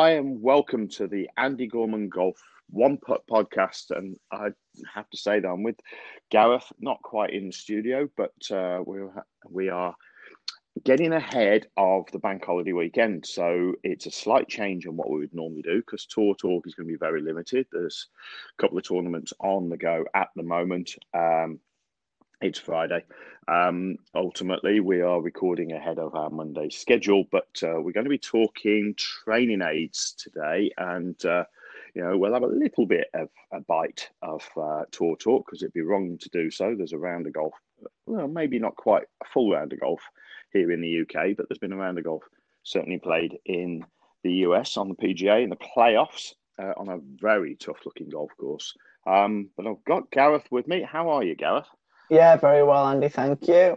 Hi, and welcome to the Andy Gorman Golf One Putt podcast. And I have to say that I'm with Gareth, not quite in the studio, but uh, we we are getting ahead of the bank holiday weekend. So it's a slight change on what we would normally do because Tour Talk is going to be very limited. There's a couple of tournaments on the go at the moment. Um, it's Friday. Um, ultimately, we are recording ahead of our Monday schedule, but uh, we're going to be talking training aids today, and uh, you know we'll have a little bit of a bite of uh, tour talk because it'd be wrong to do so. There's a round of golf, well, maybe not quite a full round of golf here in the UK, but there's been a round of golf certainly played in the US on the PGA in the playoffs uh, on a very tough looking golf course. Um, but I've got Gareth with me. How are you, Gareth? Yeah, very well, Andy. Thank you.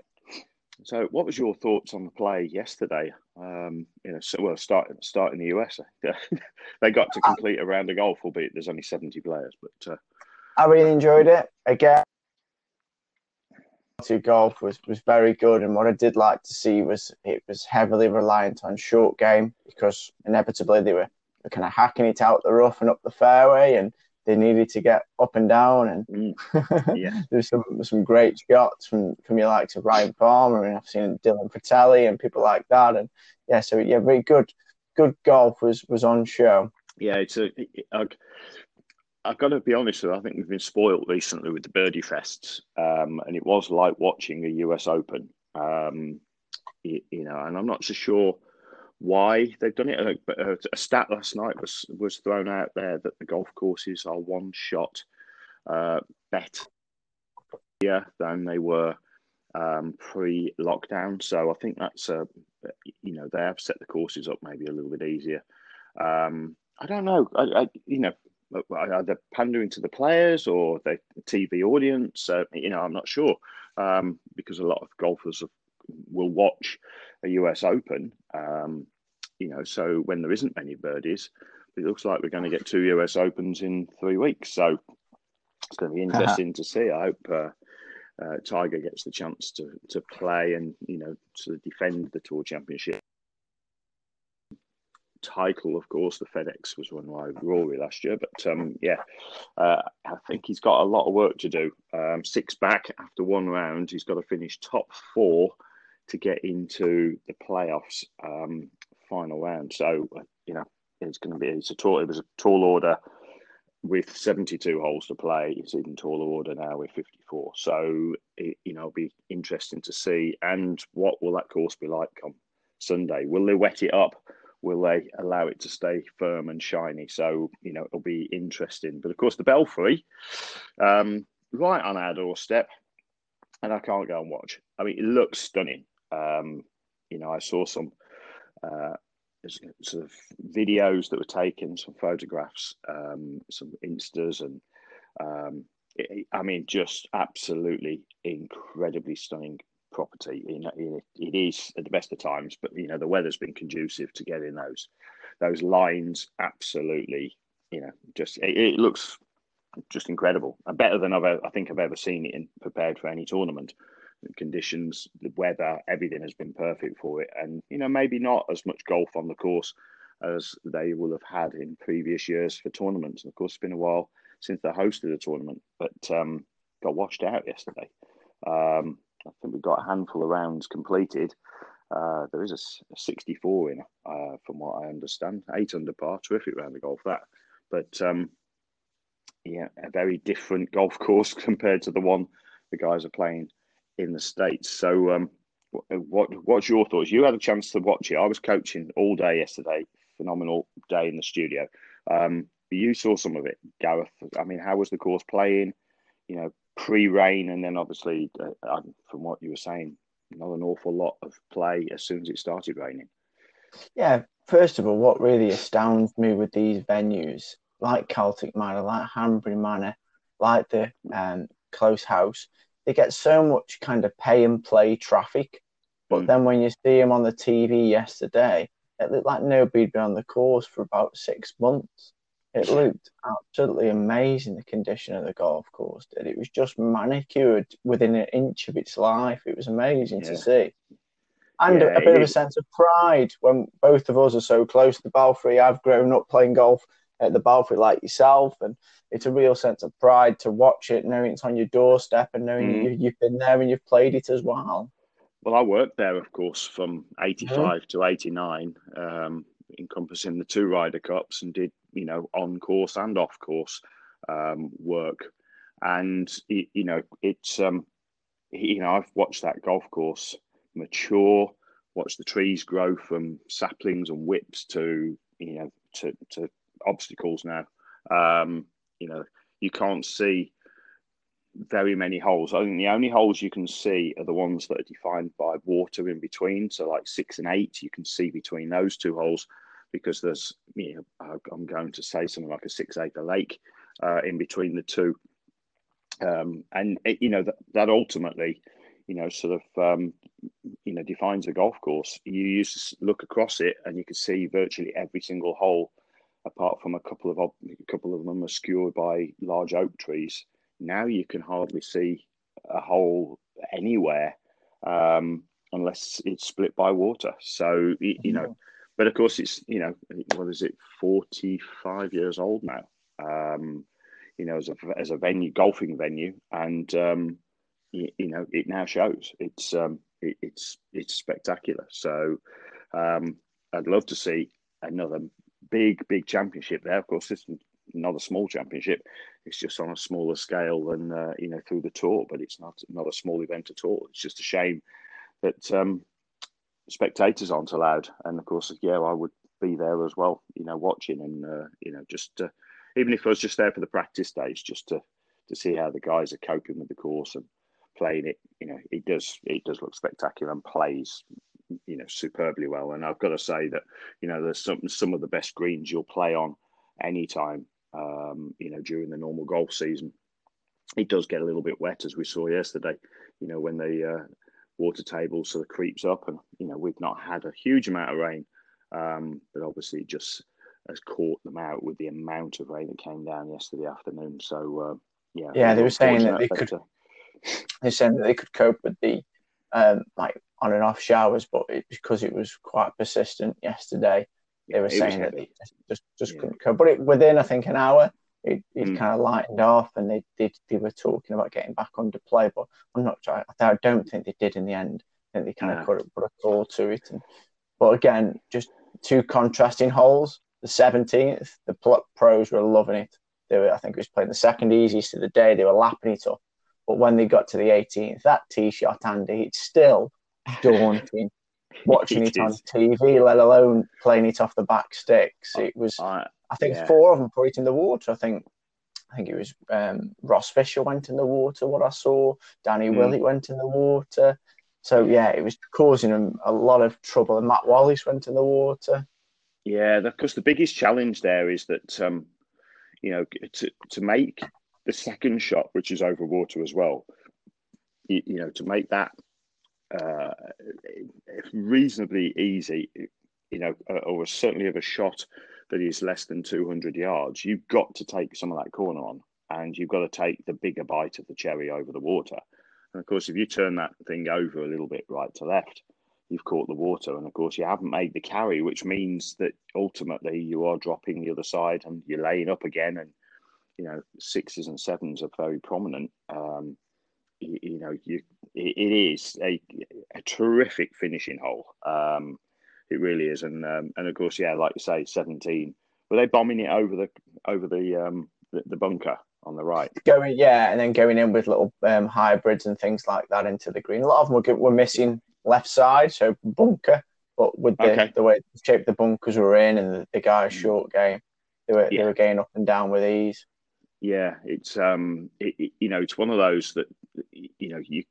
So, what was your thoughts on the play yesterday? Um, you know, so, well, start start in the US. they got to complete a round of golf, albeit there's only seventy players. But uh, I really enjoyed it. Again, to golf was was very good, and what I did like to see was it was heavily reliant on short game because inevitably they were, were kind of hacking it out the rough and up the fairway, and they needed to get up and down, and mm. yeah. there's some some great shots from from your likes of Ryan Palmer, and I've seen Dylan Frittelli and people like that, and yeah, so yeah, very good good golf was was on show. Yeah, it's a. I, I've got to be honest though, I think we've been spoilt recently with the birdie fests, um, and it was like watching a US Open. Um, you, you know, and I'm not so sure why they've done it. A, a, stat last night was was thrown out there that the golf courses are one shot uh, better than they were um, pre lockdown. So I think that's a you know they have set the courses up maybe a little bit easier. Um, I don't know. I, I, you know. Are they pandering to the players or the TV audience? Uh, you know, I'm not sure um, because a lot of golfers will watch a US Open um, you know, so when there isn't many birdies, it looks like we're going to get two US Opens in three weeks. So it's going to be interesting uh-huh. to see. I hope uh, uh, Tiger gets the chance to to play and you know to defend the Tour Championship title. Of course, the FedEx was won by Rory last year, but um, yeah, uh, I think he's got a lot of work to do. Um, six back after one round, he's got to finish top four to get into the playoffs. Um, final round. So you know it's going to be it's a tall it was a tall order with 72 holes to play. It's even taller order now with 54. So it, you know it'll be interesting to see. And what will that course be like on Sunday? Will they wet it up? Will they allow it to stay firm and shiny? So you know it'll be interesting. But of course the Belfry, um, right on our doorstep, and I can't go and watch. I mean it looks stunning. Um, you know I saw some uh, sort of videos that were taken, some photographs, um, some instas, and um, it, I mean, just absolutely incredibly stunning property. You know, it, is at the best of times, but you know, the weather's been conducive to getting those those lines. Absolutely, you know, just it, it looks just incredible, and better than I've I think I've ever seen it in prepared for any tournament conditions, the weather, everything has been perfect for it. And, you know, maybe not as much golf on the course as they will have had in previous years for tournaments. And of course, it's been a while since they hosted a tournament, but um, got washed out yesterday. Um, I think we've got a handful of rounds completed. Uh, there is a, a 64 in, uh, from what I understand, eight under par, terrific round of golf that. But um, yeah, a very different golf course compared to the one the guys are playing in the states. So, um, what what's your thoughts? You had a chance to watch it. I was coaching all day yesterday. Phenomenal day in the studio. Um, you saw some of it, Gareth. I mean, how was the course playing? You know, pre-rain, and then obviously, uh, from what you were saying, not an awful lot of play as soon as it started raining. Yeah, first of all, what really astounds me with these venues, like Celtic Manor, like Hanbury Manor, like the um, Close House, they get so much kind of pay and play traffic. But mm. then when you see them on the TV yesterday, it looked like nobody'd been on the course for about six months. It looked absolutely amazing, the condition of the golf course did. It was just manicured within an inch of its life. It was amazing yeah. to see. and Yeah, a, a bit it of a sense of pride when both of us are so close to the Belfry. I've grown up playing golf at the Belfry like yourself, and it's a real sense of pride to watch it, knowing it's on your doorstep and knowing Mhm. you, you've been there and you've played it as well. Well, I worked there, of course, from 85 to 89, um, encompassing the two Ryder Cups and did, you know, on course and off course um, work. And, you know, it's, um, you know, I've watched that golf course mature, watched the trees grow from saplings and whips to, you know, to, to obstacles now. Um, you know, you can't see very many holes. I think the only holes you can see are the ones that are defined by water in between. So, like six and eight, you can see between those two holes because there's, you know, I'm going to say something like a six acre lake uh, in between the two. Um, and, it, you know, that, that ultimately, you know, sort of, um, you know, defines a golf course. You used to look across it and you could see virtually every single hole apart from a couple of ob- a couple of them obscured by large oak trees. Now you can hardly see a hole anywhere um, unless it's split by water. So y- you know, but of course it's you know what is it, forty five years old now. Um, you know, as a as a venue, golfing venue, and um, you, you know it now shows it's um, it, it's it's spectacular. So um, I'd love to see another big big championship there. Of course, this is not a small championship. It's just on a smaller scale than uh, you know through the tour, but it's not not a small event at all. It's just a shame that um, spectators aren't allowed. And of course, yeah, I would be there as well. You know, watching and uh, you know just uh, even if I was just there for the practice days, just to to see how the guys are coping with the course and playing it. You know, it does it does look spectacular and plays you know superbly well. And I've got to say that you know there's some some of the best greens you'll play on anytime. Um, you know, during the normal golf season, it does get a little bit wet as we saw yesterday. You know, when the uh, water table sort of creeps up, and you know we've not had a huge amount of rain, um, but obviously it just has caught them out with the amount of rain that came down yesterday afternoon. So uh, yeah, Yeah, they were saying that they but, could- uh, They said that they could cope with the um, like on and off showers, but it, because it was quite persistent yesterday, they were it saying that they just just, Yeah. couldn't cope. But it, within I think an hour, it, it Mm. kind of lightened off, and they did they were talking about getting back under play. But I'm not sure. I don't think they did in the end. I think they kind No. of put a, put a call to it. And, but again, just two contrasting holes. The 17th, the pros were loving it. They were, I think, it was playing the second easiest of the day. They were lapping it up. But when they got to the 18th, that tee shot, Andy, it's still daunting watching it, It on. TV, let alone playing it off the back sticks. It was, I, I think, yeah. four of them put it in the water. I think, I think it was um, Ross Fisher went in the water. What I saw, Danny Mm. Willett went in the water. So yeah, it was causing them a lot of trouble. And Matt Wallace went in the water. Yeah, because the biggest challenge there is that um, you know to to make the second shot, which is over water as well, you, you know, to make that uh, reasonably easy, you know, uh, or certainly of a shot that is less than two hundred yards, you've got to take some of that corner on, and you've got to take the bigger bite of the cherry over the water. And of course, if you turn that thing over a little bit right to left, you've caught the water. And of course, you haven't made the carry, which means that ultimately you are dropping the other side and you're laying up again. And, you know, sixes and sevens are very prominent. Um, you, you know, you it, it is a, a terrific finishing hole. Um, it really is. And um, and of course, yeah, like you say, 17. Were they bombing it over the over the um, the, the bunker on the right? Going, yeah, and then going in with little um, hybrids and things like that into the green. A lot of them were, were missing left side, so bunker. But with the, Okay. the way the shape the bunkers were in and the, the guy's Mm. short game, they were Yeah. they were getting up and down with ease. Yeah, it's um, it, it- you know, it's one of those that you know you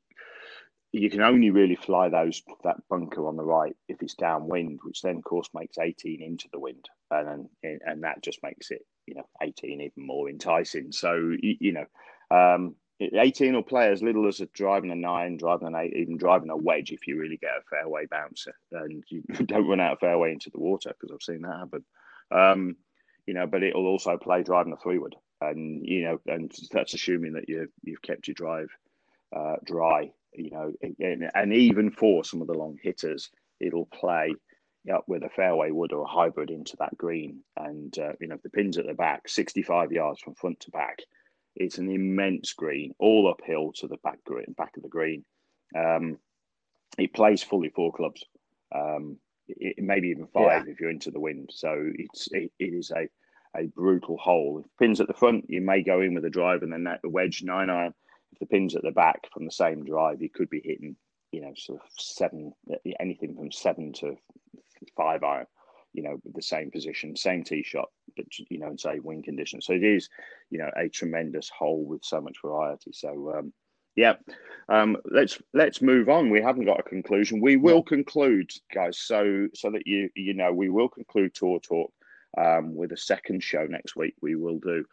you can only really fly those that bunker on the right if it's downwind, which then of course makes eighteen into the wind, and then and that just makes it you know eighteen even more enticing. So you, you know, um, eighteen will play as little as a driving a nine, driving an eight, even driving a wedge if you really get a fairway bouncer and you don't run out of fairway into the water because I've seen that happen. Um, you know, but it'll also play driving a three wood and you know, and that's assuming that you you've kept your drive uh, dry. You know, and, and even for some of the long hitters, it'll play up with a fairway wood or a hybrid into that green. And, uh, you know, the pin's at the back, 65 yards from front to back. It's an immense green, all uphill to the back green, back of the green. Um, it plays fully four clubs, um, it, maybe even five yeah. if you're into the wind. So it's it, it is a a brutal hole. If pins at the front, you may go in with a drive and then that the wedge nine iron. If the pins at the back from the same drive, you could be hitting, you know, sort of seven, anything from seven to five iron, you know, with the same position, same tee shot, but you know, and say wind conditions. So it is, you know, a tremendous hole with so much variety. So um, yeah, um, let's let's move on. We haven't got a conclusion. We will conclude, guys. So so that you you know, we will conclude tour talk um, with a second show next week. We will do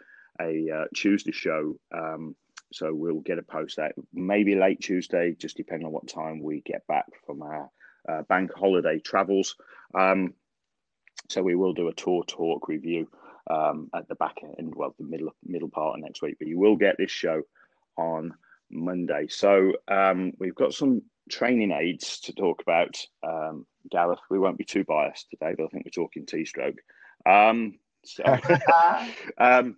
a uh, Tuesday show. Um, so we'll get a post out maybe late Tuesday, just depending on what time we get back from our uh, bank holiday travels. Um, so we will do a tour talk review um, at the back end, well, the middle middle part of next week. But you will get this show on Monday. So um, we've got some training aids to talk about. Um, Gareth, we won't be too biased today, but I think we're talking T-stroke. Um, so, um,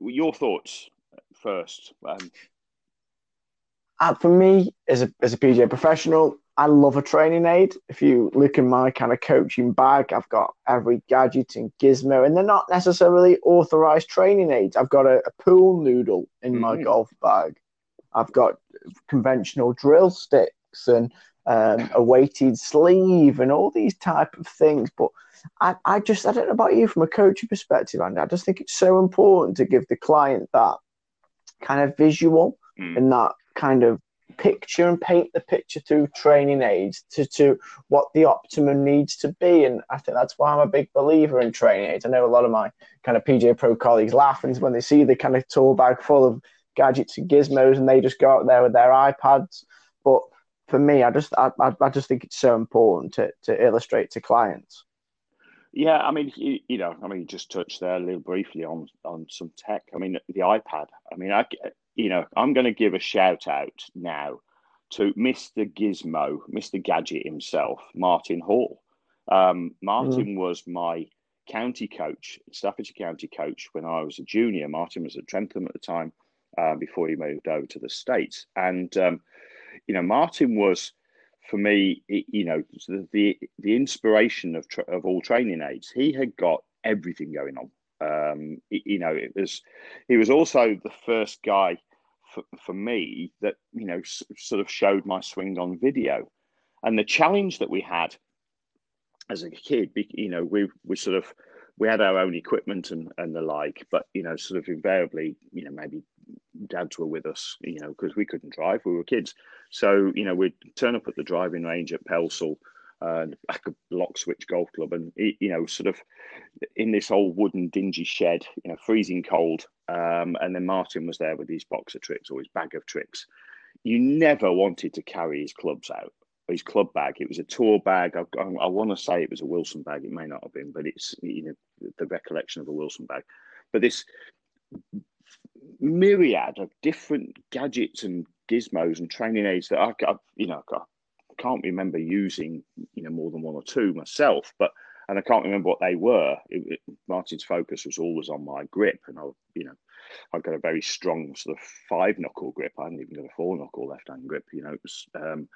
your thoughts first. Um, uh, for me, as a as a PGA professional, I love a training aid. If you look in my kind of coaching bag, I've got every gadget and gizmo, and they're not necessarily authorized training aids. I've got a, a pool noodle in mm-hmm. my golf bag. I've got conventional drill sticks and um, a weighted sleeve and all these type of things. But I, I just I don't know about you from a coaching perspective, Andy. I just think it's so important to give the client that kind of visual mm. and that kind of picture and paint the picture through training aids to, to what the optimum needs to be. And I think that's why I'm a big believer in training aids. I know a lot of my kind of PGA Pro colleagues laugh when they see the kind of tool bag full of gadgets and gizmos and they just go out there with their iPads. But for me, I just I, I just think it's so important to, to illustrate to clients. Yeah, I mean, you, you, know, I mean, you just touched there a little briefly on on some tech. I mean, the iPad. I mean, I you know, I'm going to give a shout out now to Mr. Gizmo, Mr. Gadget himself, Martin Hall. Um, Martin mm. was my county coach, Staffordshire County coach, when I was a junior. Martin was at Trentham at the time uh, before he moved over to the States. And, um, you know, Martin was, for me, you know, the, the inspiration of, of all training aids. He had got everything going on. Um, you know, it was he was also the first guy for, for me that you know s- sort of showed my swing on video, and the challenge that we had as a kid, you know, we we sort of we had our own equipment and, and the like, but you know, sort of invariably, you know, maybe dads were with us, you know, because we couldn't drive, we were kids. So, you know, we'd turn up at the driving range at Pelsall, uh, back of Lock Switch Golf Club, and you know, sort of in this old wooden dingy shed, you know, freezing cold. Um, and then Martin was there with his box of tricks or his bag of tricks. You never wanted to carry his clubs out, his club bag. It was a tour bag. I, I, I want to say it was a Wilson bag. It may not have been, but it's you know the recollection of a Wilson bag. But this myriad of different gadgets and gizmos and training aids that I, I you know, I can't remember using you know more than one or two myself, but and I can't remember what they were. It, it, Martin's focus was always on my grip, and I, you know, I've got a very strong sort of five knuckle grip. I haven't even got a four knuckle left hand grip. You know, it was, um,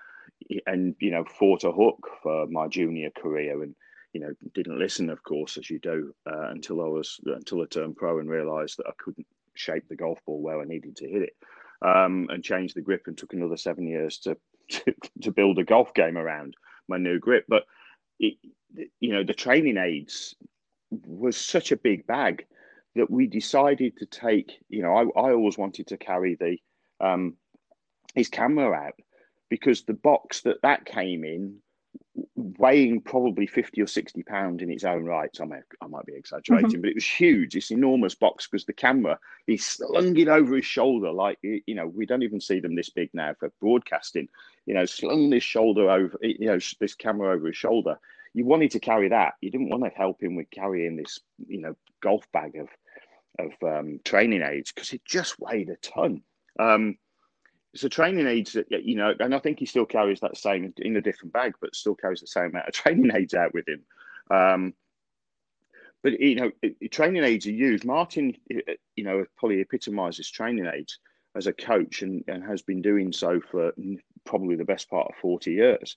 and you know, fought a hook for my junior career, and you know, didn't listen, of course, as you do, uh, until I was until I turned pro and realised that I couldn't shape the golf ball where I needed to hit it, um, and changed the grip, and took another seven years to to, to build a golf game around my new grip. But it, you know, the training aids was such a big bag that we decided to take. You know, I, I always wanted to carry the um, his camera out because the box that that came in weighing probably 50 or 60 pounds in its own right. I, may, I might be exaggerating, mm-hmm. but it was huge. This enormous box because the camera, he slung it over his shoulder. Like, you know, we don't even see them this big now for broadcasting, you know, slung this shoulder over, you know, this camera over his shoulder. You wanted to carry that. You didn't want to help him with carrying this, you know, golf bag of, of um, training aids because it just weighed a ton. Um, it's a training aids that you know, and I think he still carries that same in a different bag, but still carries the same amount of training aids out with him. Um, but you know, training aids are used. Martin, you know, probably epitomises training aids as a coach and, and has been doing so for probably the best part of 40 years.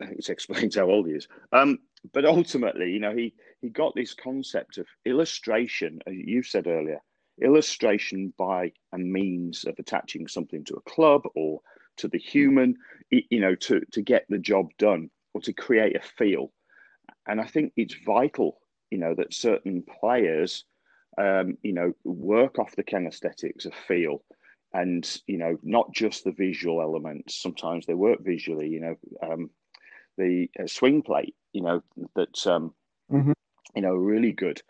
It explains how old he is. Um, but ultimately, you know, he, he got this concept of illustration, as you said earlier, illustration by a means of attaching something to a club or to the human, you know, to, to get the job done or to create a feel. And I think it's vital, you know, that certain players, um, you know, work off the kinesthetics of feel and, you know, not just the visual elements. Sometimes they work visually, you know, um, the uh, swing plate, you know, that, um, mm-hmm. you know, really good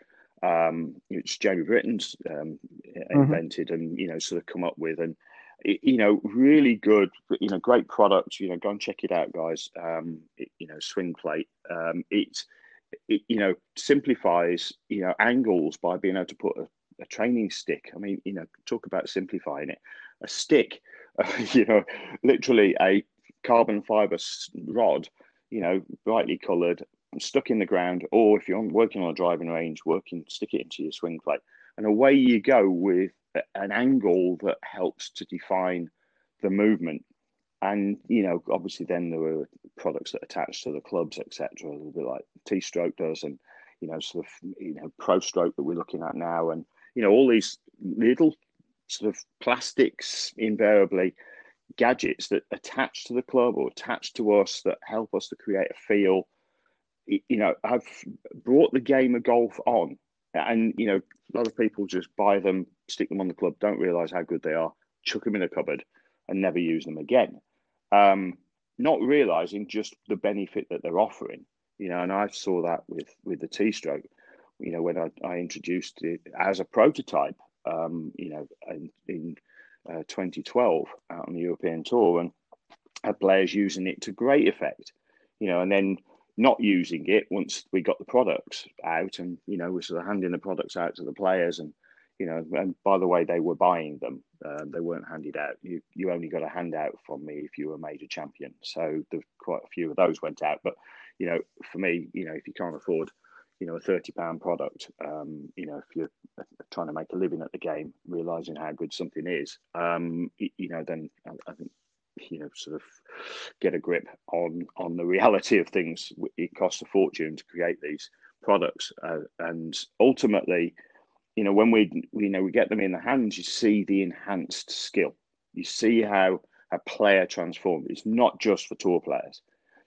um, which Jamie Britton's um, mm-hmm. invented and you know sort of come up with, and you know really good, you know great product. You know, go and check it out, guys. Um, it, you know, swing plate. Um, it, it you know simplifies you know angles by being able to put a, a training stick. I mean, you know, talk about simplifying it. A stick, uh, you know, literally a carbon fiber rod you know, brightly coloured, stuck in the ground, or if you're working on a driving range, working, stick it into your swing plate. And away you go with an angle that helps to define the movement. And, you know, obviously then there are products that attach to the clubs, etc., a little bit like T Stroke does, and, you know, sort of, you know, Pro Stroke that we're looking at now. And, you know, all these little sort of plastics invariably gadgets that attach to the club or attach to us that help us to create a feel you know, I've brought the game of golf on, and you know, a lot of people just buy them, stick them on the club, don't realize how good they are, chuck them in a cupboard, and never use them again. Um, not realizing just the benefit that they're offering, you know, and I saw that with with the T stroke, you know, when I, I introduced it as a prototype, um, you know, in, in uh, 2012 out on the European tour, and had players using it to great effect, you know, and then not using it once we got the products out and you know we're sort of handing the products out to the players and you know and by the way they were buying them. Um, they weren't handed out. You you only got a handout from me if you were a major champion. So quite a few of those went out. But you know for me you know if you can't afford you know a 30 pound product um, you know if you're trying to make a living at the game realizing how good something is um, you know then I, I think you know sort of get a grip on on the reality of things. It costs a fortune to create these products uh, and ultimately you know when we you know we get them in the hands you see the enhanced skill. You see how a player transforms. It's not just for tour players.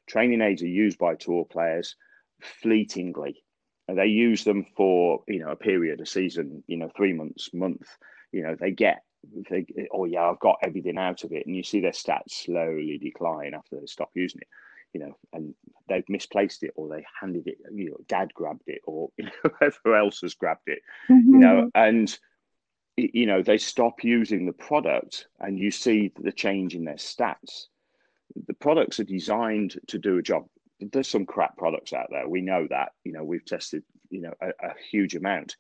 Training aids are used by tour players fleetingly. And they use them for you know a period a season you know three months month. You know they get they, oh yeah, I've got everything out of it, and you see their stats slowly decline after they stop using it, you know, and they've misplaced it or they handed it, you know, dad grabbed it or you know, whoever else has grabbed it, mm-hmm. you know, and you know they stop using the product, and you see the change in their stats. The products are designed to do a job. There's some crap products out there. We know that. You know, we've tested, you know, a, a huge amount,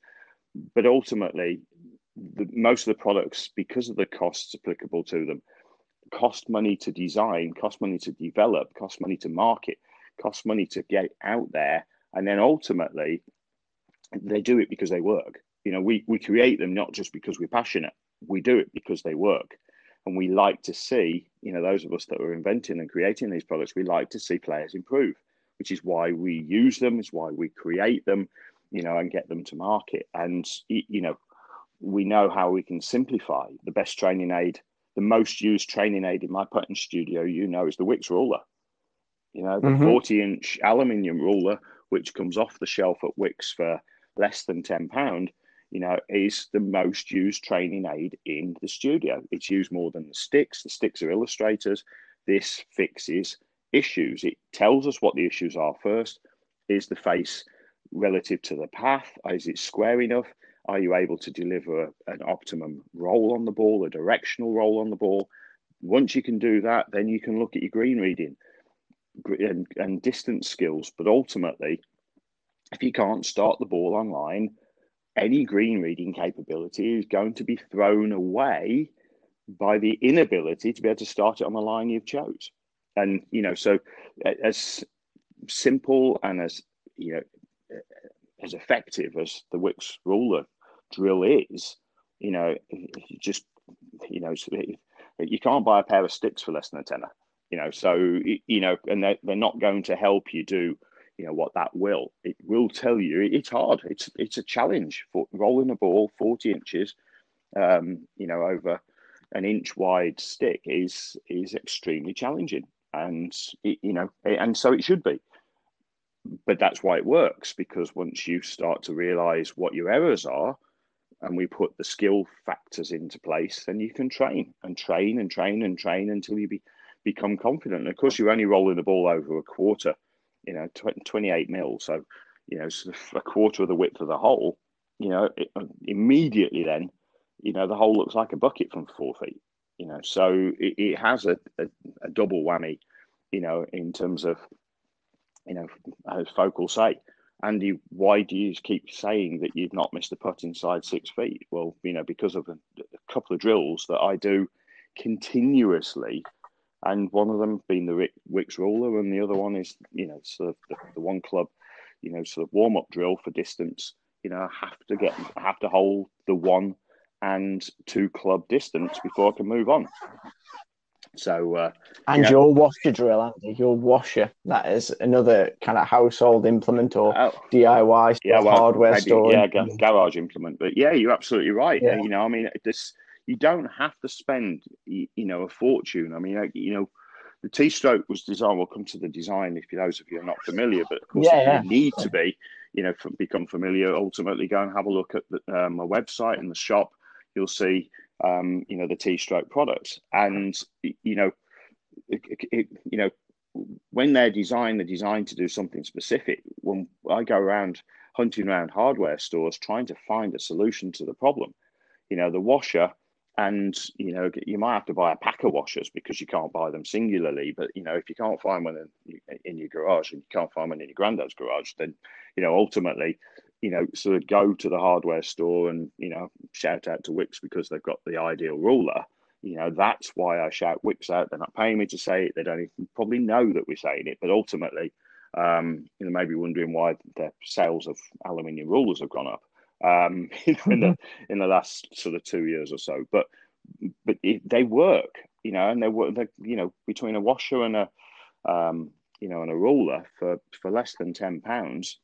but ultimately the, most of the products, because of the costs applicable to them, cost money to design, cost money to develop, cost money to market, cost money to get out there, and then ultimately they do it because they work. You know, we we create them not just because we're passionate. We do it because they work, and we like to see. You know, those of us that are inventing and creating these products, we like to see players improve, which is why we use them. It's why we create them. You know, and get them to market. And you know, we know how we can simplify the best training aid. The most used training aid in my putting studio, you know, is the Wickes ruler. You know, the mm-hmm. 40 inch aluminium ruler, which comes off the shelf at Wickes for less than £10, you know, is the most used training aid in the studio. It's used more than the sticks. The sticks are illustrators. This fixes issues. It tells us what the issues are first. Is the face relative to the path? Is it square enough? Are you able to deliver an optimum roll on the ball, a directional roll on the ball? Once you can do that, then you can look at your green reading and, and distance skills. But ultimately, if you can't start the ball online, any green reading capability is going to be thrown away by the inability to be able to start it on the line you've chose. And you know, so as simple and as you know as effective as the Wickes ruler drill is, you know, you just you know you can't buy a pair of sticks for less than a tenner. You know, so you know, and they're, they're not going to help you do you know what that will. It will tell you it's hard. It's it's a challenge for rolling a ball forty inches, um, you know, over an inch wide stick is is extremely challenging, and it, you know, and so it should be. But that's why it works because once you start to realize what your errors are, and we put the skill factors into place, then you can train and train and train and train until you be, become confident. And of course, you're only rolling the ball over a quarter, you know, 28 mil, so you know, sort of a quarter of the width of the hole. You know, it, uh, immediately then you know, the hole looks like a bucket from four feet. You know, so it, it has a, a, a, double whammy, you know, in terms of, you know, as folk will say, Andy, why do you keep saying that you've not missed a putt inside six feet? Well, you know, because of a, a couple of drills that I do continuously and one of them being the Rick, Wickes ruler, and the other one is you know sort of the, the one club, you know, sort of warm up drill for distance. You know, I have to get, I have to hold the one and two club distance before I can move on. So, uh, and yeah. your washer drill, Andy, your washer, that is another kind of household implement or oh, DIY yeah, well, hardware maybe, store. Yeah, garage implement. But yeah, you're absolutely right. Yeah. You know, I mean, this you don't have to spend, you know, a fortune. I mean, you know, the T stroke was designed. We'll come to the design if those of you are not familiar, but of course, yeah, yeah. you need to be, you know, become familiar. Ultimately, go and have a look at the, um, my website and the shop you'll see um, you know the T-stroke products, and you know, it, it, you know, when they're designed, they're designed to do something specific. When I go around hunting around hardware stores trying to find a solution to the problem, you know, the washer and you know you might have to buy a pack of washers because you can't buy them singularly but you know if you can't find one in, in your garage and you can't find one in your granddad's garage then you know ultimately you know, sort of go to the hardware store and, you know, shout out to Wickes because they've got the ideal ruler. You know, that's why I shout Wickes out. They're not paying me to say it. They don't even probably know that we're saying it. But ultimately, um, you know, maybe wondering why the sales of aluminium rulers have gone up um, in, mm-hmm. in the mm-hmm. in the last sort of two years or so. But but it, they work, you know, and they work. They, you know, between a washer and a um, you know and a ruler for for less than ten pounds,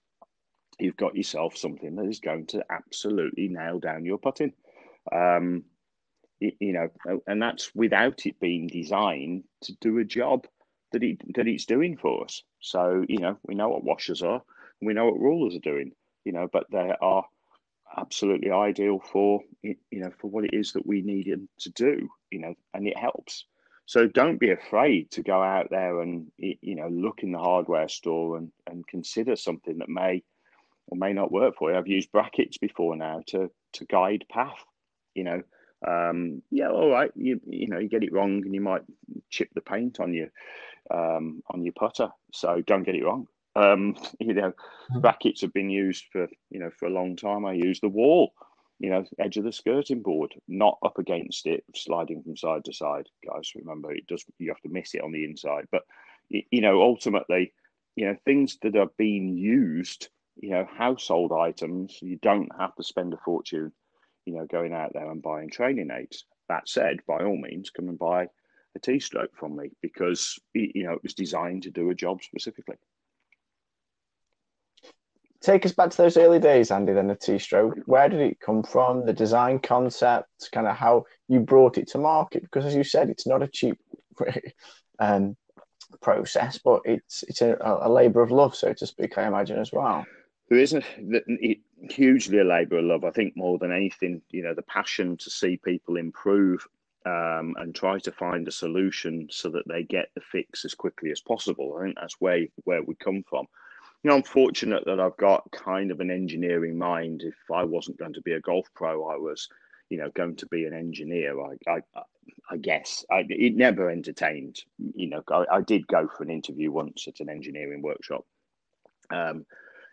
you've got yourself something that is going to absolutely nail down your putting. Um, you, you, know, and that's without it being designed to do a job that it that it's doing for us. So you know, we know what washers are, we know what rulers are doing. You know, but they are absolutely ideal for you know for what it is that we need them to do. You know, and it helps. So don't be afraid to go out there and you know look in the hardware store and and consider something that may or may not work for you. I've used brackets before now to to guide path. You know, um, yeah, all right. You you know you get it wrong and you might chip the paint on your um, on your putter. So don't get it wrong. Um, you know, mm-hmm. brackets have been used for you know for a long time. I use the wall. You know, edge of the skirting board, not up against it, sliding from side to side. Guys, remember it does. You have to miss it on the inside, but you know, ultimately, you know, things that are being used you know, household items, you don't have to spend a fortune, you know, going out there and buying training aids. That said, by all means, come and buy a T stroke from me because, you know, it was designed to do a job specifically. Take us back to those early days, Andy, then the T stroke. Where did it come from? The design concept, kind of how you brought it to market? Because as you said, it's not a cheap um, process, but it's it's a, a labor of love, so to speak, I imagine as well there isn't hugely a labour of love. I think more than anything, you know, the passion to see people improve um, and try to find a solution so that they get the fix as quickly as possible. I think that's where where we come from. You know, I'm fortunate that I've got kind of an engineering mind. If I wasn't going to be a golf pro, I was, you know, going to be an engineer. I, I, I guess I, it never entertained. You know, I, I did go for an interview once at an engineering workshop. Um,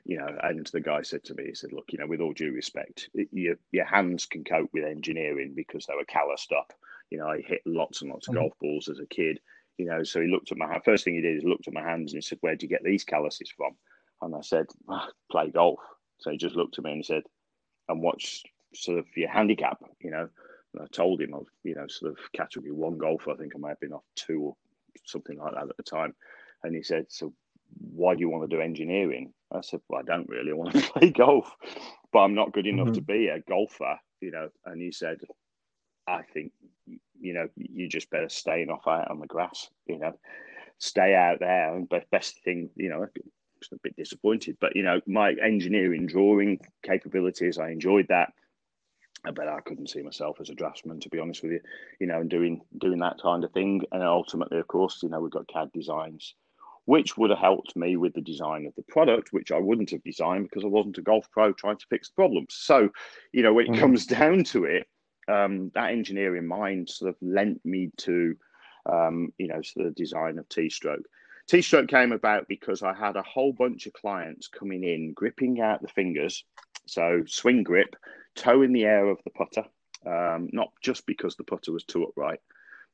you know, and the guy said to me, he said, look, you know, with all due respect, your, your hands can cope with engineering because they were calloused up. You know, I hit lots and lots of mm-hmm. golf balls as a kid. You know, so he looked at my first thing he did is looked at my hands and he said, "Where do you get these calluses from?" And I said, oh, "Play golf." So he just looked at me and said, "And what's sort of your handicap?" You know, and I told him I was, you know, sort of category one golfer. I think I might have been off two or something like that at the time. And he said, "So why do you want to do engineering?" I said, "Well, I don't really. Want to play golf, but I'm not good enough mm-hmm. to be a golfer." You know, and he said, "I think, you know, you just better stay off out on the grass. You know, stay out there. And best thing, you know." a bit disappointed, but you know, my engineering drawing capabilities, I enjoyed that but I couldn't see myself as a draftsman, to be honest with you. You know, and doing doing that kind of thing, and ultimately, of course, you know, we've got CAD designs, which would have helped me with the design of the product, which I wouldn't have designed because I wasn't a golf pro trying to fix the problems. So, you know, when it mm. comes down to it, um, that engineering mind sort of lent me to, um, you know, the design of T stroke. T stroke came about because I had a whole bunch of clients coming in, gripping out the fingers, so swing grip toe in the air of the putter, um, not just because the putter was too upright,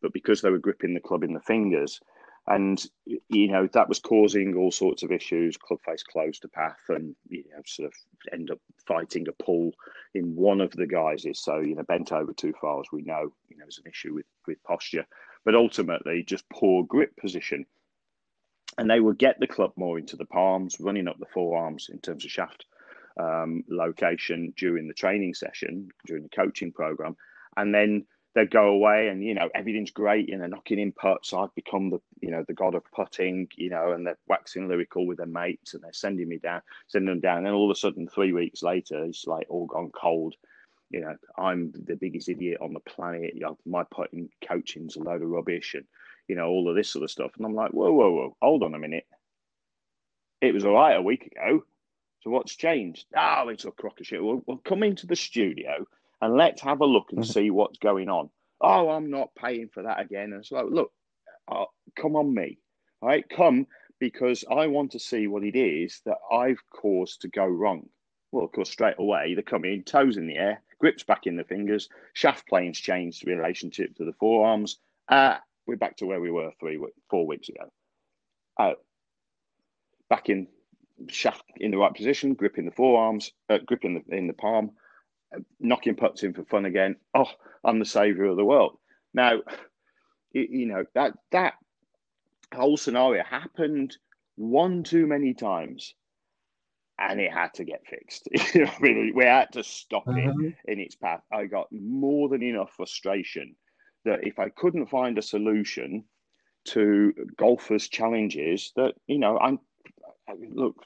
but because they were gripping the club in the fingers. And, you know, that was causing all sorts of issues, club face close to path, and, you know, sort of end up fighting a pull in one of the guises. So, you know, bent over too far, as we know, you know, is an issue with, with posture, but ultimately just poor grip position. And they would get the club more into the palms, running up the forearms in terms of shaft um, location during the training session, during the coaching program, and then they'd go away and you know everything's great you know knocking in putts. I've become the you know the god of putting you know and they're waxing lyrical with their mates and they're sending me down sending them down. And all of a sudden three weeks later it's like all gone cold. You know i'm the biggest idiot on the planet. You know, my putting coaching's a load of rubbish and you know all of this sort of stuff. And i'm like whoa whoa whoa hold on a minute. It was all right a week ago. So what's changed? Oh, it's a crock of shit. We'll, we'll come into the studio and let's have a look and mm-hmm. see what's going on. Oh, I'm not paying for that again. And so, look, uh, come on me. All right, come because I want to see what it is that I've caused to go wrong. Well, of course, straight away they come in, toes in the air, grips back in the fingers, shaft planes changed in relationship to the forearms. Uh, we're back to where we were three, four weeks ago. Oh, back in shaft in the right position, gripping the forearms, uh, gripping the, in the palm, knocking putts in for fun again. Oh, I'm the savior of the world. Now, you, you know that that whole scenario happened one too many times, and it had to get fixed. we had to stop it mm-hmm. in its path. I got more than enough frustration that if I couldn't find a solution to golfers' challenges, that you know I'm look,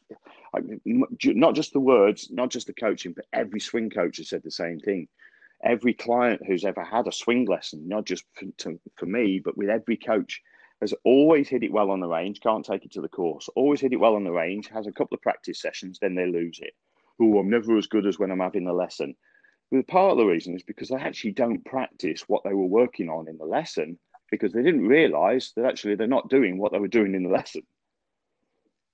not just the words, not just the coaching, but every swing coach has said the same thing. Every client who's ever had a swing lesson, not just for, to, for me, but with every coach, has always hit it well on the range, can't take it to the course, always hit it well on the range, has a couple of practice sessions, then they lose it. Oh, I'm never as good as when I'm having the lesson. But part of the reason is because they actually don't practice what they were working on in the lesson because they didn't realize that actually they're not doing what they were doing in the lesson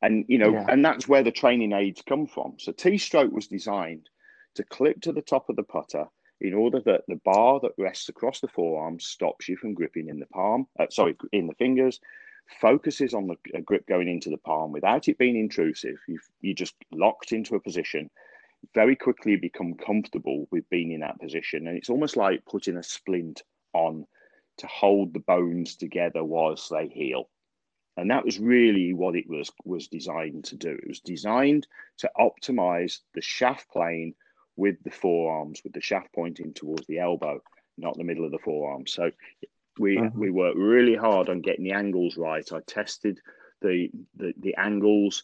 and you know, yeah. and that's where the training aids come from. So T stroke was designed to clip to the top of the putter in order that the bar that rests across the forearm stops you from gripping in the palm, uh, sorry, in the fingers, focuses on the uh, grip going into the palm without it being intrusive. You you just locked into a position, very quickly become comfortable with being in that position, and it's almost like putting a splint on to hold the bones together whilst they heal and that was really what it was was designed to do. It was designed to optimize the shaft plane with the forearms with the shaft pointing towards the elbow not the middle of the forearm. So we uh-huh. we worked really hard on getting the angles right. I tested the the, the angles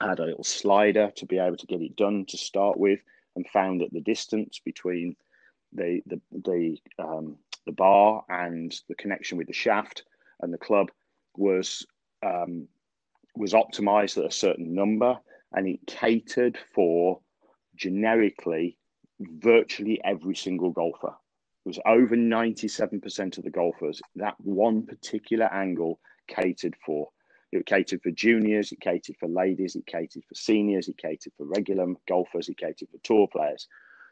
I had a little slider to be able to get it done to start with and found that the distance between the the the um, the bar and the connection with the shaft and the club was um, was optimized at a certain number and it catered for generically virtually every single golfer. It was over 97% of the golfers that one particular angle catered for. It catered for juniors, it catered for ladies, it catered for seniors, it catered for regular golfers, it catered for tour players.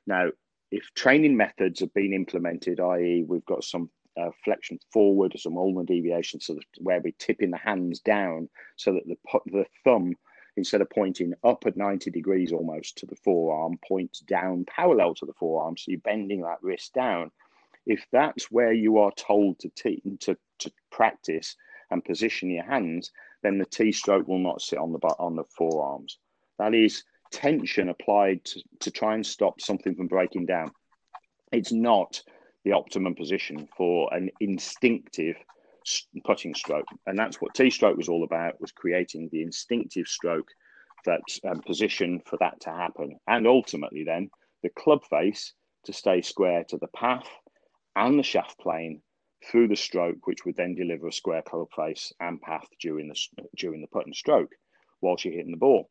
Now, if training methods have been implemented, i.e., we've got some uh, flexion forward, or some ulnar deviation, so that where we're tipping the hands down so that the, the thumb, instead of pointing up at 90 degrees almost to the forearm, points down parallel to the forearm. So you're bending that wrist down. If that's where you are told to, t- to, to practice and position your hands, then the T stroke will not sit on the, on the forearms. That is tension applied to, to try and stop something from breaking down. It's not the optimum position for an instinctive putting stroke, and that's what T stroke was all about: was creating the instinctive stroke that um, position for that to happen, and ultimately then the club face to stay square to the path and the shaft plane through the stroke, which would then deliver a square club face and path during the during the putt and stroke whilst you're hitting the ball.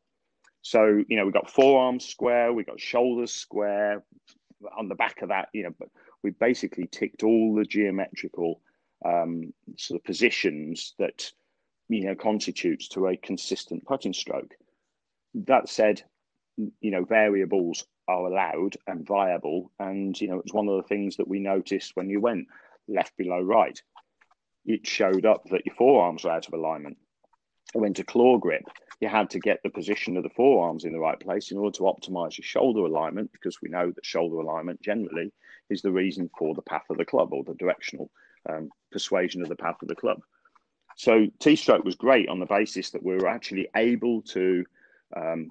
So, you know, we've got forearms square, we've got shoulders square. On the back of that, you know, we basically ticked all the geometrical um, sort of positions that, you know, constitutes to a consistent putting stroke. That said, you know, variables are allowed and viable. And, you know, it's one of the things that we noticed when you went left below right. It showed up that your forearms were out of alignment. I went to claw grip you had to get the position of the forearms in the right place in order to optimize your shoulder alignment, because we know that shoulder alignment generally is the reason for the path of the club or the directional um, persuasion of the path of the club. So T stroke was great on the basis that we were actually able to um,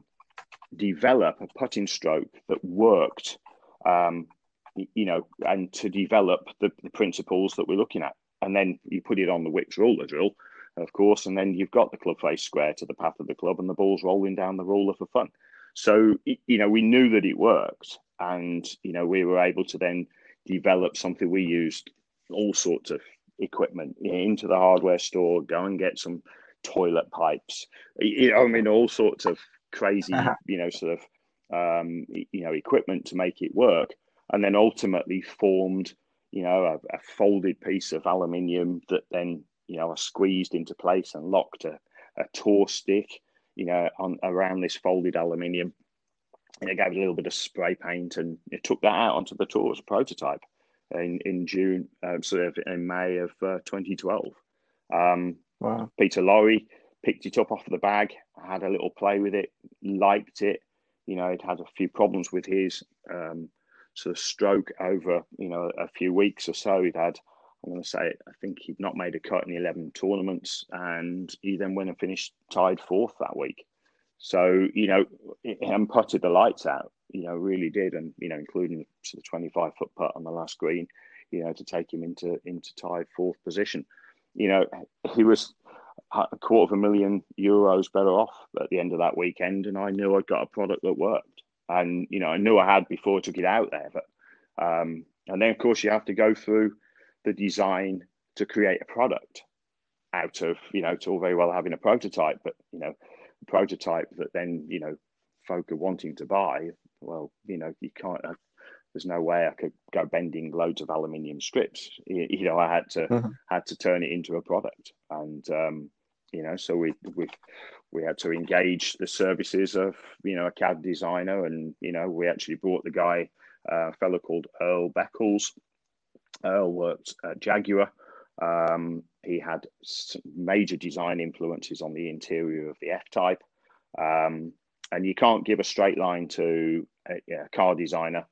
develop a putting stroke that worked, um, you know, and to develop the, the principles that we're looking at. And then you put it on the Wickes ruler drill, of course, and then you've got the club face square to the path of the club, and the ball's rolling down the ruler for fun. So you know, we knew that it worked, and you know, we were able to then develop something. We used all sorts of equipment into the hardware store, go and get some toilet pipes. You know, I mean, all sorts of crazy, you know, sort of um, you know, equipment to make it work, and then ultimately formed, you know, a, a folded piece of aluminium that then you know, I squeezed into place and locked a, a tour stick, you know, on around this folded aluminium. And it gave it a little bit of spray paint and it took that out onto the tour as a prototype in, in June, uh, sort of in May of uh, 2012. Um, wow. Peter Lawrie picked it up off the bag, had a little play with it, liked it. You know, it had a few problems with his um, sort of stroke over, you know, a few weeks or so. He'd had I'm going to say I think he'd not made a cut in the 11 tournaments, and he then went and finished tied fourth that week. So you know, and putted the lights out. You know, really did, and you know, including the 25 foot putt on the last green. You know, to take him into into tied fourth position. You know, he was a quarter of a million euros better off at the end of that weekend, and I knew I'd got a product that worked. And you know, I knew I had before I took it out there, but um, and then of course you have to go through the design to create a product out of you know it's all very well having a prototype but you know a prototype that then you know folk are wanting to buy well you know you can't uh, there's no way I could go bending loads of aluminium strips. You, you know I had to mm-hmm. had to turn it into a product. And um, you know so we we we had to engage the services of you know a CAD designer. And you know we actually brought the guy uh, a fellow called Earl Beckles Earl worked at Jaguar. Um, he had major design influences on the interior of the F Type. Um, and you can't give a straight line to a, a car designer.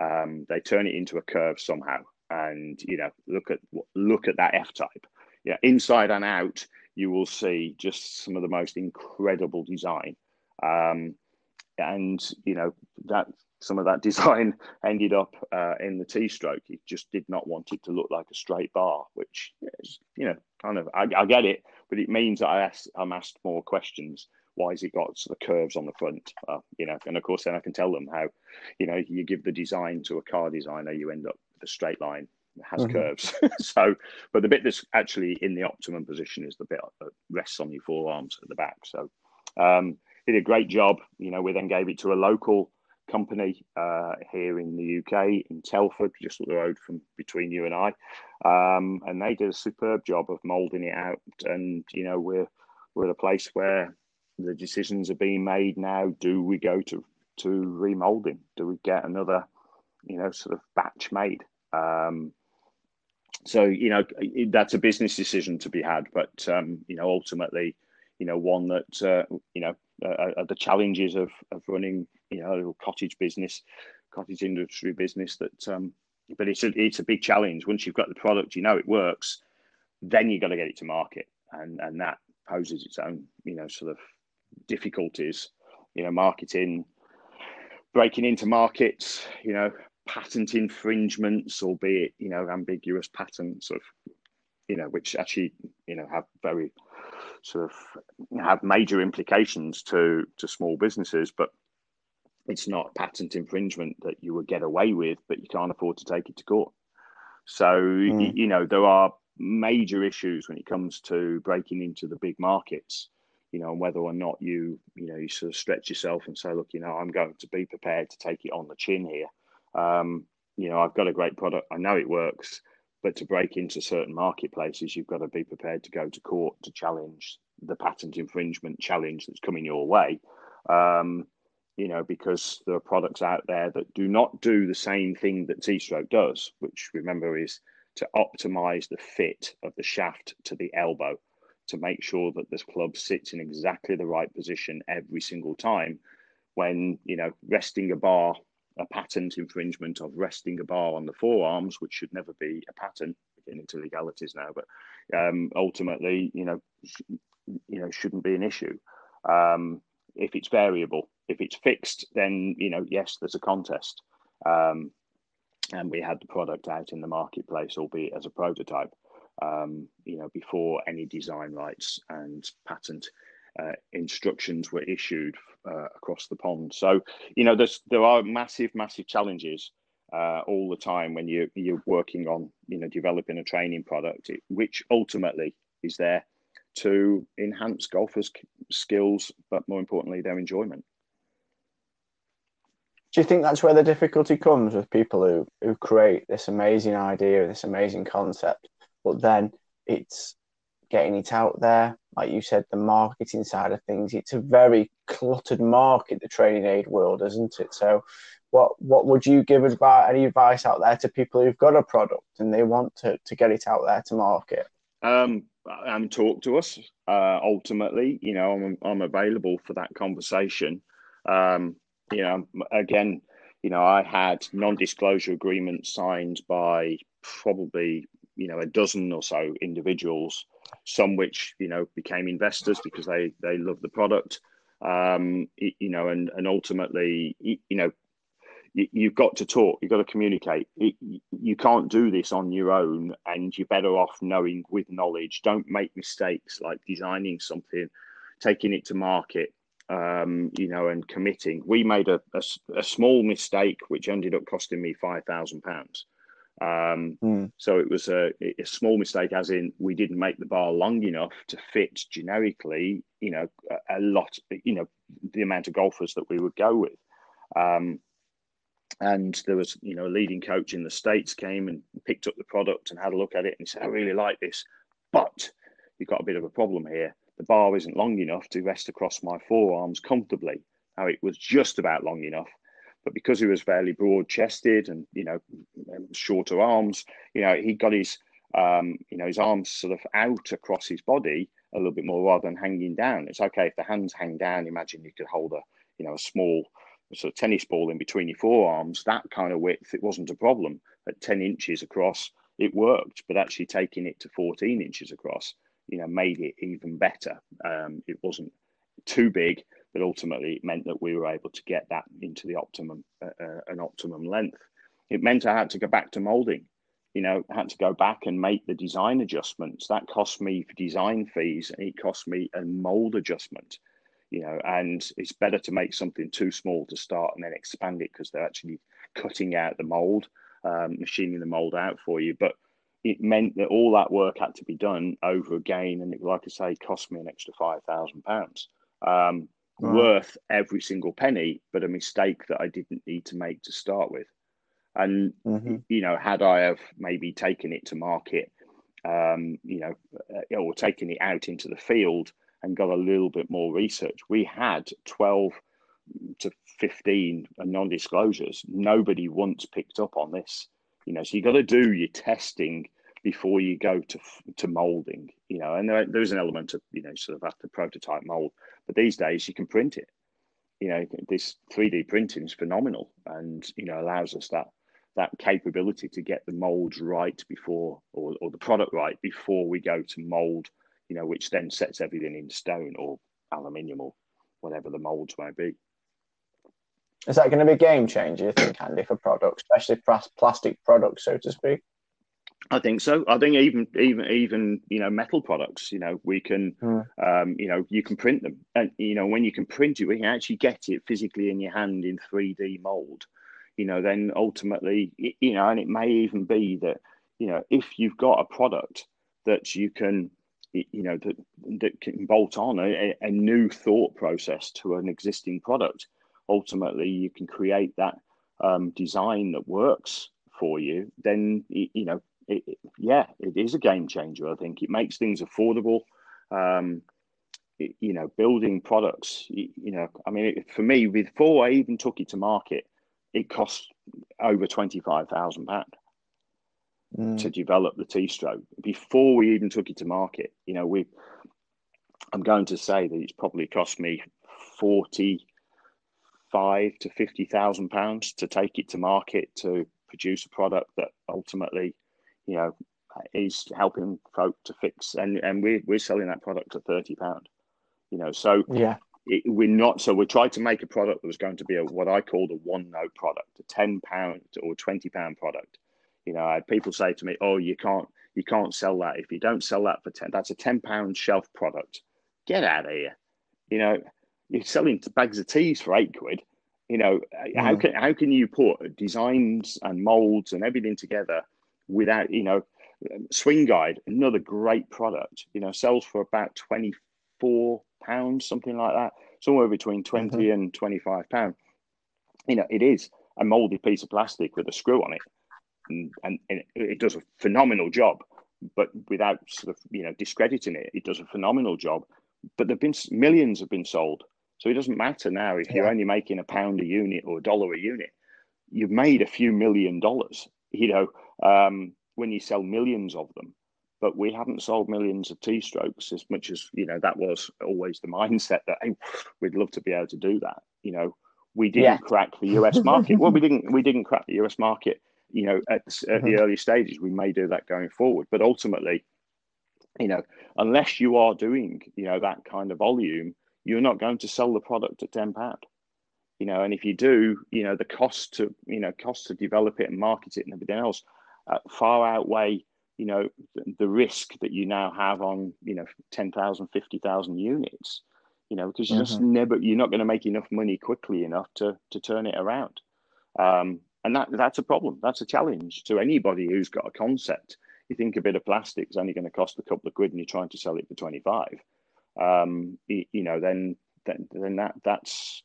Um, they turn it into a curve somehow. And you know, look at look at that F Type. Yeah, inside and out, you will see just some of the most incredible design. Um, and you know that some of that design ended up uh, in the T stroke. He just did not want it to look like a straight bar, which is, you know, kind of, I, I get it, but it means that I ask, I'm asked more questions. Why has it got sort of curves on the front? Uh, you know, and of course, then I can tell them how, you know, you give the design to a car designer, you end up with a straight line that has mm-hmm. curves. so, but the bit that's actually in the optimum position is the bit that rests on your forearms at the back. So, um, did a great job. You know, we then gave it to a local company uh, here in the UK in Telford, just up the road from between you and I, um, and they did a superb job of moulding it out. And you know, we're we're at a place where the decisions are being made now. Do we go to to remolding? Do we get another, you know, sort of batch made? Um, so you know that's a business decision to be had, but um, you know ultimately, you know one that uh, you know uh, the challenges of of running you know a little cottage business, cottage industry business that. Um, but it's a it's a big challenge once you've got the product, you know it works, then you've got to get it to market, and and that poses its own you know sort of difficulties, you know marketing, breaking into markets, you know patent infringements, albeit you know ambiguous patents of you know which actually you know have very sort of have major implications to to small businesses, but it's not patent infringement that you would get away with, but you can't afford to take it to court. So mm. you know there are major issues when it comes to breaking into the big markets you know, and whether or not you, you know, you sort of stretch yourself and say, look, you know, I'm going to be prepared to take it on the chin here um, you know, I've got a great product. I know it works, but to break into certain marketplaces, you've got to be prepared to go to court to challenge the patent infringement challenge that's coming your way. Um, you know, because there are products out there that do not do the same thing that T-stroke does, which remember is to optimize the fit of the shaft to the elbow to make sure that this club sits in exactly the right position every single time when you know resting a bar a patent infringement of resting a bar on the forearms, which should never be a patent. Getting into legalities now, but um, ultimately, you know, you know, shouldn't be an issue. Um, if it's variable, if it's fixed, then you know, yes, there's a contest. Um, and we had the product out in the marketplace, albeit as a prototype, um, you know, before any design rights and patent uh, instructions were issued uh, across the pond. So, you know, there's there are massive, massive challenges uh, all the time when you you're working on, you know, developing a training product, which ultimately is there to enhance golfers' skills, but more importantly, their enjoyment. Do you think that's where the difficulty comes with people who who create this amazing idea, this amazing concept, but then it's getting it out there. Like you said, the marketing side of things, it's a very cluttered market, the training aid world, isn't it? So, what what would you give about any advice out there to people who've got a product and they want to, to get it out there to market? Um, and talk to us. Uh, ultimately, you know, I'm I'm available for that conversation. Um, you know, again, you know, I had non-disclosure agreements signed by probably you know a dozen or so individuals some which you know became investors because they they love the product um you know and and ultimately you know you've got to talk you've got to communicate you can't do this on your own and you're better off knowing with knowledge don't make mistakes like designing something taking it to market um, you know and committing we made a, a, a small mistake which ended up costing me five thousand pounds um, mm. So it was a, a, small mistake, as in we didn't make the bar long enough to fit generically, you know, a, a lot, you know, the amount of golfers that we would go with. Um, and there was, you know, a leading coach in the States came and picked up the product and had a look at it and he said, I really like this, but you've got a bit of a problem here. The bar isn't long enough to rest across my forearms comfortably. Now it was just about long enough but because he was fairly broad chested and you know shorter arms, you know he got his um, you know his arms sort of out across his body a little bit more rather than hanging down. It's okay if the hands hang down. Imagine you could hold a you know a small of tennis ball in between your forearms. That kind of width, it wasn't a problem. At ten inches across, it worked. But actually taking it to fourteen inches across, you know, made it even better. Um, it wasn't too big, but ultimately it meant that we were able to get that into the optimum uh, uh, an optimum length it meant i had to go back to molding you know had to go back and make the design adjustments that cost me for design fees and it cost me a mold adjustment you know and it's better to make something too small to start and then expand it because they're actually cutting out the mold um, machining the mold out for you but it meant that all that work had to be done over again and it like i say cost me an extra five thousand pounds um, right. worth every single penny, but a mistake that I didn't need to make to start with. And mm-hmm. you know, had I have maybe taken it to market, um, you know, uh, or taken it out into the field and got a little bit more research, we had twelve to fifteen non-disclosures. Nobody once picked up on this. You know, so you got to do your testing before you go to to molding. You know, and there, there's an element of you know sort of after prototype mold, but these days you can print it. You know, this 3D printing is phenomenal, and you know allows us that that capability to get the molds right before or, or the product right before we go to mold you know which then sets everything in stone or aluminium or whatever the molds might be is that going to be a game changer you think andy for products especially plastic products so to speak I think so. I think even even even you know metal products. You know we can mm. um, you know you can print them, and you know when you can print it, we can actually get it physically in your hand in three D mold you know, then ultimately, you know, and it may even be that, you know, if you've got a product that you can, you know, that, that can bolt on a, a new thought process to an existing product, ultimately you can create that um, design that works for you, then, you know, it, yeah, it is a game changer. I think it makes things affordable. Um, you know, building products. You, you know, I mean, for me, before I even took it to market, it cost over twenty five thousand pound mm. to develop the T stroke before we even took it to market. You know, we I'm going to say that it's probably cost me forty five to fifty thousand pounds to take it to market to produce a product that ultimately, you know, is helping folk to fix and and we're we're selling that product at thirty pound. You know, so yeah, it, we're not so we tried to make a product that was going to be a what I called a one note product, a ten pound or twenty pound product. You know, I had people say to me, "Oh, you can't you can't sell that if you don't sell that for ten. That's a ten pound shelf product. Get out of here." You know, you're selling bags of teas for eight quid. You know, mm. how can how can you put designs and molds and everything together without you know, Swing Guide, another great product. You know, sells for about twenty four pounds, something like that, somewhere between 20 mm-hmm. and 25 pounds. You know, it is a moldy piece of plastic with a screw on it. And, and, and it does a phenomenal job, but without sort of, you know, discrediting it, it does a phenomenal job. But there've been millions have been sold. So it doesn't matter now if yeah. you're only making a pound a unit or a dollar a unit. You've made a few million dollars, you know, um, when you sell millions of them but we haven't sold millions of T strokes as much as you know that was always the mindset that hey, we'd love to be able to do that. You know, we didn't yeah. crack the US market. well, we didn't we didn't crack the US market. You know, at, at mm-hmm. the early stages, we may do that going forward, but ultimately, you know, unless you are doing you know that kind of volume, you're not going to sell the product at ten pound. You know, and if you do, you know, the cost to you know cost to develop it and market it and everything else uh, far outweigh you know the risk that you now have on you know 10,000 50,000 units you know because you mm-hmm. just never you're not going to make enough money quickly enough to to turn it around um, and that that's a problem. That's a challenge to anybody who's got a concept. You think a bit of plastic is only going to cost a couple of quid and you're trying to sell it for 25 um, you, you, know then then, then that that's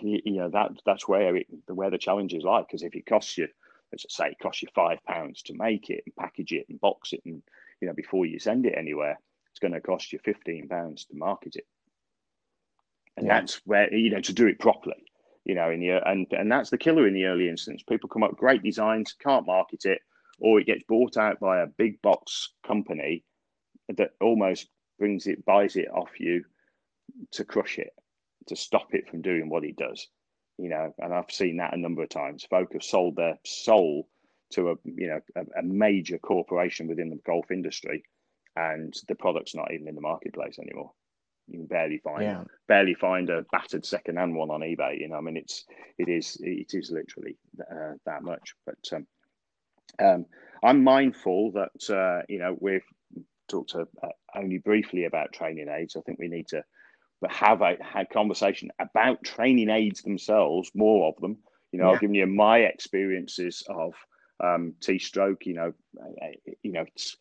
you, you know that that's where it, where the challenge is like. Because if it costs you as I say, it costs you five pounds to make it and package it and box it, and you know before you send it anywhere, it's going to cost you fifteen pounds to market it, and yeah. that's where you know to do it properly, you know, in the and and that's the killer in the early instance. People come up great designs, can't market it, or it gets bought out by a big box company that almost brings it, buys it off you to crush it, to stop it from doing what it does you know, and I've seen that a number of times. Folk have sold their soul to a you know a, a, major corporation within the golf industry, and the product's not even in the marketplace anymore. You can barely find yeah. barely find a battered second hand one on eBay. You know, I mean, it's it is it is literally uh, that much. But um, um, I'm mindful that uh, you know we've talked uh, only briefly about training aids. I think we need to have a, had conversation about training aids themselves, more of them. You know, yeah. I've given you my experiences of um, T-stroke. You know, you know, it's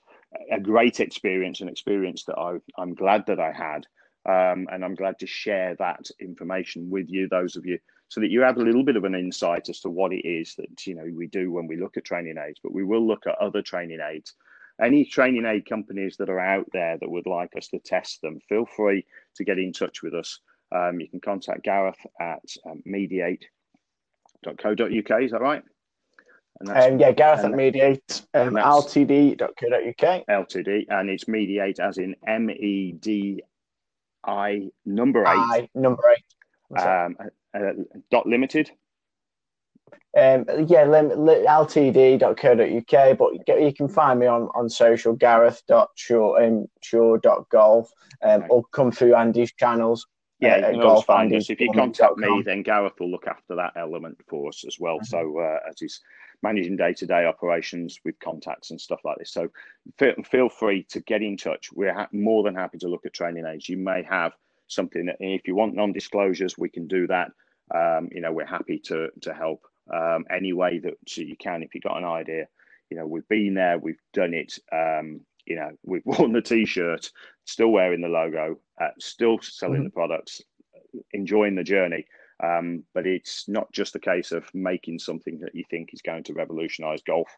a great experience, an experience that I, I'm glad that I had, um, and I'm glad to share that information with you, those of you, so that you have a little bit of an insight as to what it is that you know we do when we look at training aids. But we will look at other training aids any training aid companies that are out there that would like us to test them, feel free to get in touch with us. Um, you can contact Gareth at um, mediate.co.uk. Is that right? Um, yeah, Gareth at Mediate, um, ltd.co.uk. LTD, and it's Mediate as in M E D I number eight. I, number eight. Um, uh, dot limited. Um, yeah, lim- li- ltd.co.uk, but you can find me on, on social, gareth.shaw.golf, um, um, or come through Andy's channels. Yeah, uh, you can always find us. If you contact me, then Gareth will look after that element for us as well. Mm-hmm. So, uh, as he's managing day to day operations with contacts and stuff like this. So, feel, feel free to get in touch. We're ha- more than happy to look at training aids. You may have something that, if you want non disclosures, we can do that. Um, you know, we're happy to, to help um, any way that you can if you've got an idea. You know, we've been there, we've done it. Um, you know, we've worn the t-shirt, still wearing the logo, uh, still selling mm-hmm. the products, enjoying the journey. Um, but it's not just a case of making something that you think is going to revolutionize golf.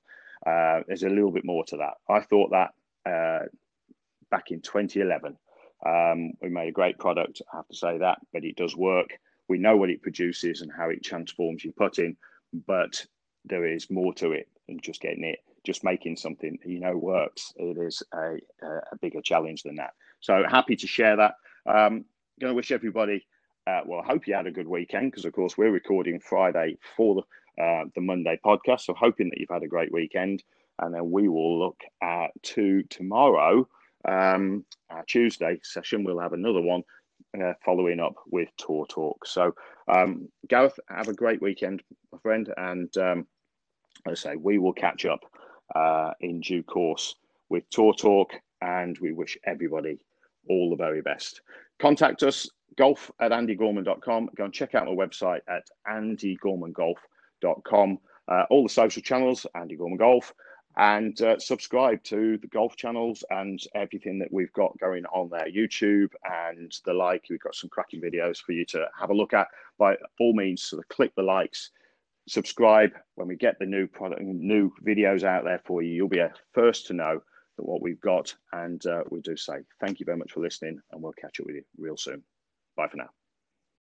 Uh, there's a little bit more to that. I thought that uh, back in 2011. Um, we made a great product, I have to say that, but it does work. We know what it produces and how it transforms your putting, but there is more to it than just getting it, just making something you know works. It is a, a bigger challenge than that. So happy to share that. Um, going to wish everybody, uh, well, I hope you had a good weekend because, of course, we're recording Friday for the, uh, the Monday podcast. So hoping that you've had a great weekend. And then we will look at to tomorrow, um, our Tuesday session. We'll have another one uh, following up with Tour Talk. So, um, Gareth, have a great weekend, my friend. And um, as I say, we will catch up uh, in due course with Tour Talk. And we wish everybody all the very best. Contact us, golf at andygorman.com. Go and check out my website at andygormangolf.com. Uh, all the social channels, Andy Gorman Golf and uh, subscribe to the golf channels and everything that we've got going on there youtube and the like. We've got some cracking videos for you to have a look at. By all means sort of click the likes subscribe. When we get the new product new videos out there for you you'll be a first to know that what we've got and uh, we do say thank you very much for listening and we'll catch up with you real soon bye for now